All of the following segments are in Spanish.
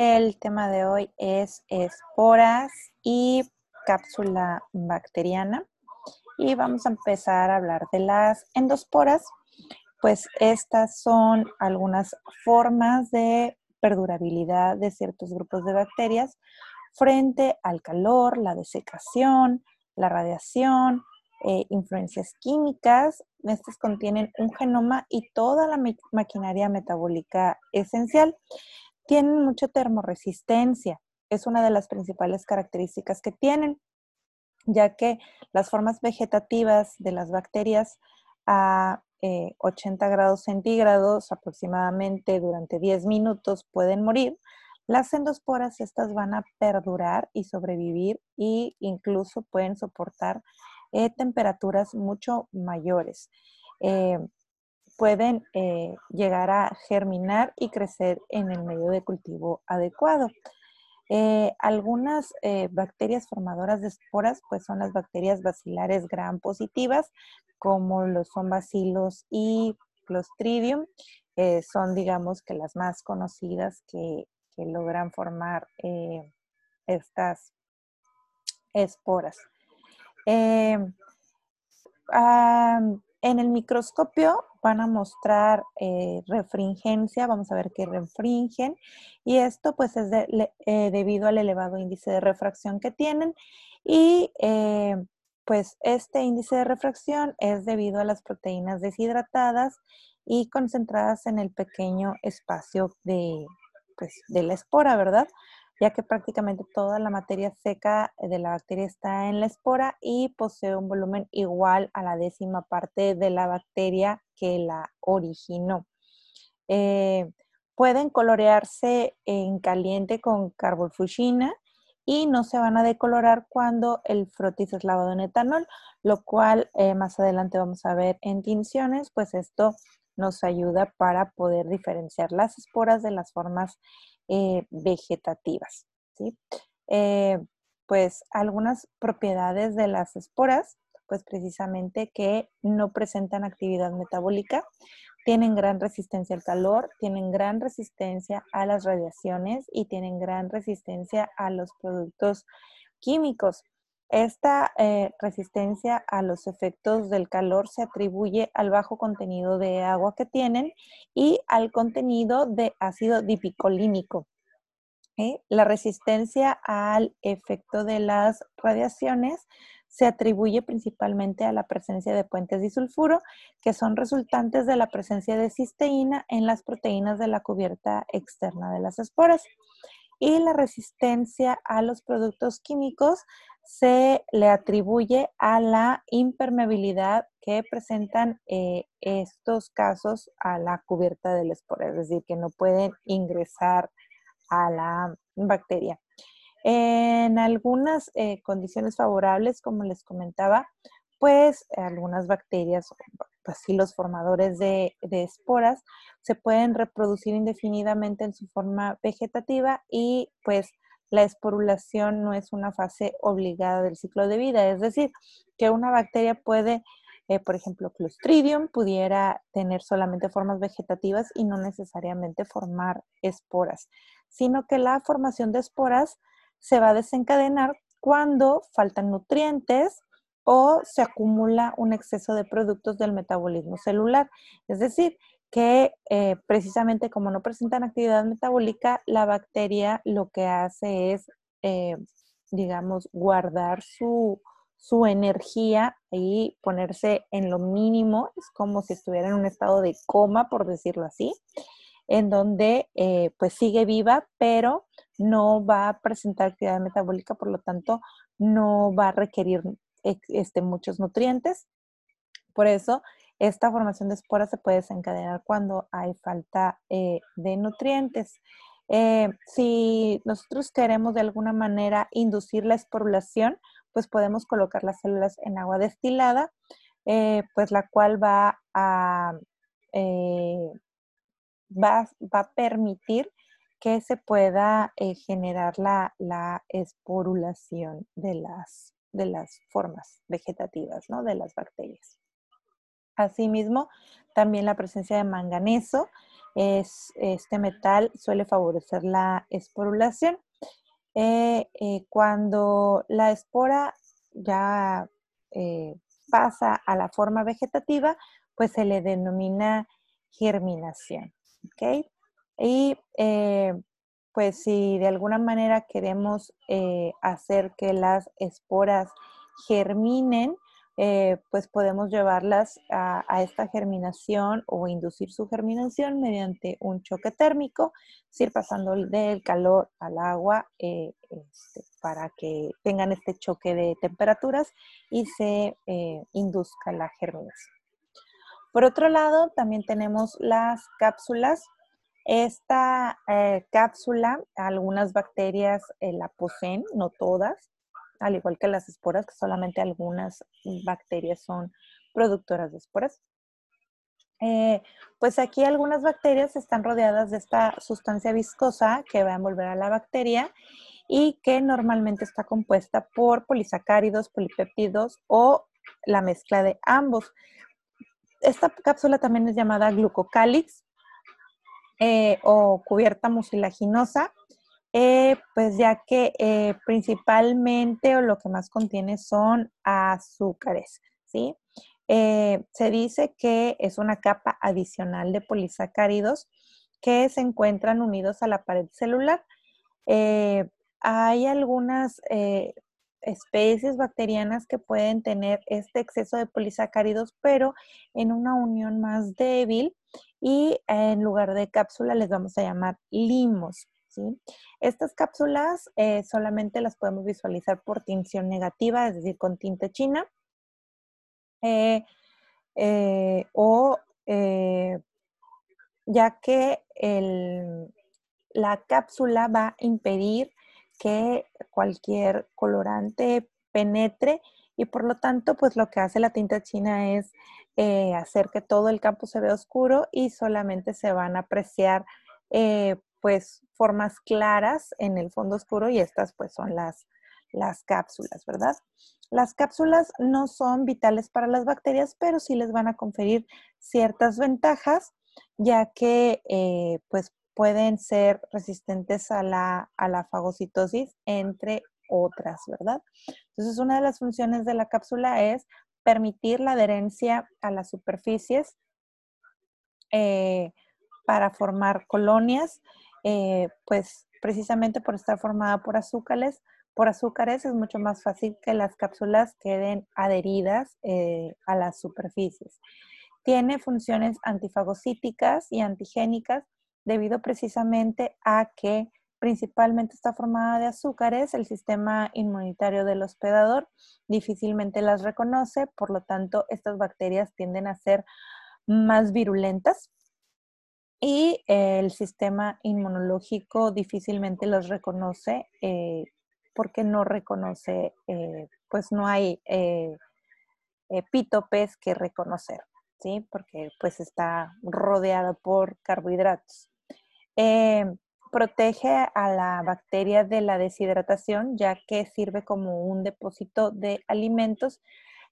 El tema de hoy es esporas y cápsula bacteriana. Y vamos a empezar a hablar de las endosporas. Pues estas son algunas formas de perdurabilidad de ciertos grupos de bacterias frente al calor, la desecación, la radiación, eh, influencias químicas. Estas contienen un genoma y toda la maquinaria metabólica esencial. Tienen mucha termoresistencia. Es una de las principales características que tienen, ya que las formas vegetativas de las bacterias a 80 eh, grados centígrados aproximadamente durante 10 minutos pueden morir. Las endosporas estas van a perdurar y sobrevivir e incluso pueden soportar eh, temperaturas mucho mayores. Eh, pueden eh, llegar a germinar y crecer en el medio de cultivo adecuado. algunas bacterias formadoras de esporas, pues son las bacterias bacilares gram positivas, como los son bacilos y clostridium, son digamos que las más conocidas que, logran formar estas esporas. En el microscopio van a mostrar eh, refringencia, vamos a ver qué refringen, y esto pues es eh, debido al elevado índice de refracción que tienen, y eh, pues este índice de refracción es debido a las proteínas deshidratadas y concentradas en el pequeño espacio de, pues, de la espora, ¿verdad? Ya que prácticamente toda la materia seca de la bacteria está en la espora y posee un volumen igual a la décima parte de la bacteria que la originó. Eh, pueden colorearse en caliente con carbofuscina y no se van a decolorar cuando el frotis es lavado en etanol, lo cual eh, más adelante vamos a ver en tinciones, pues esto nos ayuda para poder diferenciar las esporas de las formas eh, vegetativas. ¿sí? Eh, pues algunas propiedades de las esporas, pues precisamente que no presentan actividad metabólica, tienen gran resistencia al calor, tienen gran resistencia a las radiaciones y tienen gran resistencia a los productos químicos. Esta eh, resistencia a los efectos del calor se atribuye al bajo contenido de agua que tienen y al contenido de ácido dipicolínico. ¿eh? La resistencia al efecto de las radiaciones se atribuye principalmente a la presencia de puentes disulfuro, que son resultantes de la presencia de cisteína en las proteínas de la cubierta externa de las esporas. Y la resistencia a los productos químicos se le atribuye a la impermeabilidad que presentan eh, estos casos a la cubierta del espora, es decir, que no pueden ingresar a la bacteria. En algunas eh, condiciones favorables, como les comentaba, pues algunas bacterias, así los formadores de, esporas, se pueden reproducir indefinidamente en su forma vegetativa y pues la esporulación no es una fase obligada del ciclo de vida, es decir, que una bacteria puede, eh, por ejemplo, Clostridium pudiera tener solamente formas vegetativas y no necesariamente formar esporas, sino que la formación de esporas se va a desencadenar cuando faltan nutrientes o se acumula un exceso de productos del metabolismo celular. Es decir, que eh, precisamente como no presentan actividad metabólica, la bacteria lo que hace es, eh, digamos, guardar su, energía y ponerse en lo mínimo, es como si estuviera en un estado de coma, por decirlo así, en donde eh, pues sigue viva, pero no va a presentar actividad metabólica, por lo tanto, no va a requerir este, muchos nutrientes. Por eso esta formación de esporas se puede desencadenar cuando hay falta eh, de nutrientes. Eh, si nosotros queremos de alguna manera inducir la esporulación, pues podemos colocar las células en agua destilada, eh, pues la cual va a, va, a permitir que se pueda generar la, la, esporulación de las, de las formas vegetativas, ¿no? De las bacterias. Asimismo, también la presencia de manganeso Es, este metal suele favorecer la esporulación. Eh, eh, cuando la espora ya pasa a la forma vegetativa, pues se le denomina germinación. ¿ok? Y pues si de alguna manera queremos hacer que las esporas germinen, eh, pues podemos llevarlas a, esta germinación o inducir su germinación mediante un choque térmico, es ir pasando del calor al agua eh, este, para que tengan este choque de temperaturas y se eh, induzca la germinación. Por otro lado, también tenemos las cápsulas. Esta cápsula, algunas bacterias la poseen, no todas, al igual que las esporas, que solamente algunas bacterias son productoras de esporas. Eh, pues aquí algunas bacterias están rodeadas de esta sustancia viscosa que va a envolver a la bacteria y que normalmente está compuesta por polisacáridos, polipéptidos o la mezcla de ambos. Esta cápsula también es llamada glucocálix eh, o cubierta mucilaginosa eh, pues ya que eh, principalmente o lo que más contiene son azúcares, ¿sí? Eh, se dice que es una capa adicional de polisacáridos que se encuentran unidos a la pared celular. hay algunas especies bacterianas que pueden tener este exceso de polisacáridos, pero en una unión más débil y en lugar de cápsula les vamos a llamar limos. Estas cápsulas eh, solamente las podemos visualizar por tinción negativa, es decir, con tinta china, eh, eh, o ya que la cápsula va a impedir que cualquier colorante penetre y por lo tanto, pues lo que hace la tinta china es hacer que todo el campo se vea oscuro y solamente se van a apreciar pues formas claras en el fondo oscuro y estas pues son las, las cápsulas, ¿verdad? Las cápsulas no son vitales para las bacterias, pero sí les van a conferir ciertas ventajas, ya que eh, pues pueden ser resistentes a la, a la fagocitosis, entre otras, ¿verdad? Entonces, una de las funciones de la cápsula es permitir la adherencia a las superficies eh, para formar colonias eh, pues precisamente por estar formada por azúcares, por azúcares es mucho más fácil que las cápsulas queden adheridas eh, a las superficies. Tiene funciones antifagocíticas y antigénicas debido precisamente a que principalmente está formada de azúcares, el sistema inmunitario del hospedador difícilmente las reconoce, por lo tanto estas bacterias tienden a ser más virulentas y el sistema inmunológico difícilmente los reconoce eh, porque no reconoce, eh, pues no hay eh, que reconocer, ¿sí? Porque pues está rodeado por carbohidratos. protege a la bacteria de la deshidratación ya que sirve como un depósito de alimentos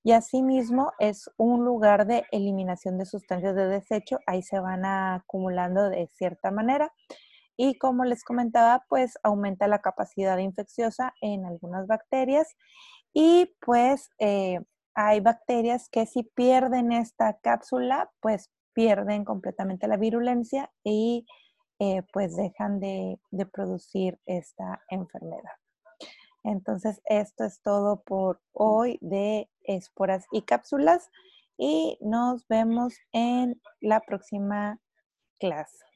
y asimismo es un lugar de eliminación de sustancias de desecho, ahí se van acumulando de cierta manera. Y como les comentaba, pues aumenta la capacidad infecciosa en algunas bacterias y pues eh, hay bacterias que si pierden esta cápsula, pues pierden completamente la virulencia y eh, pues dejan de producir esta enfermedad. Entonces, esto es todo por hoy de esporas y cápsulas y nos vemos en la próxima clase.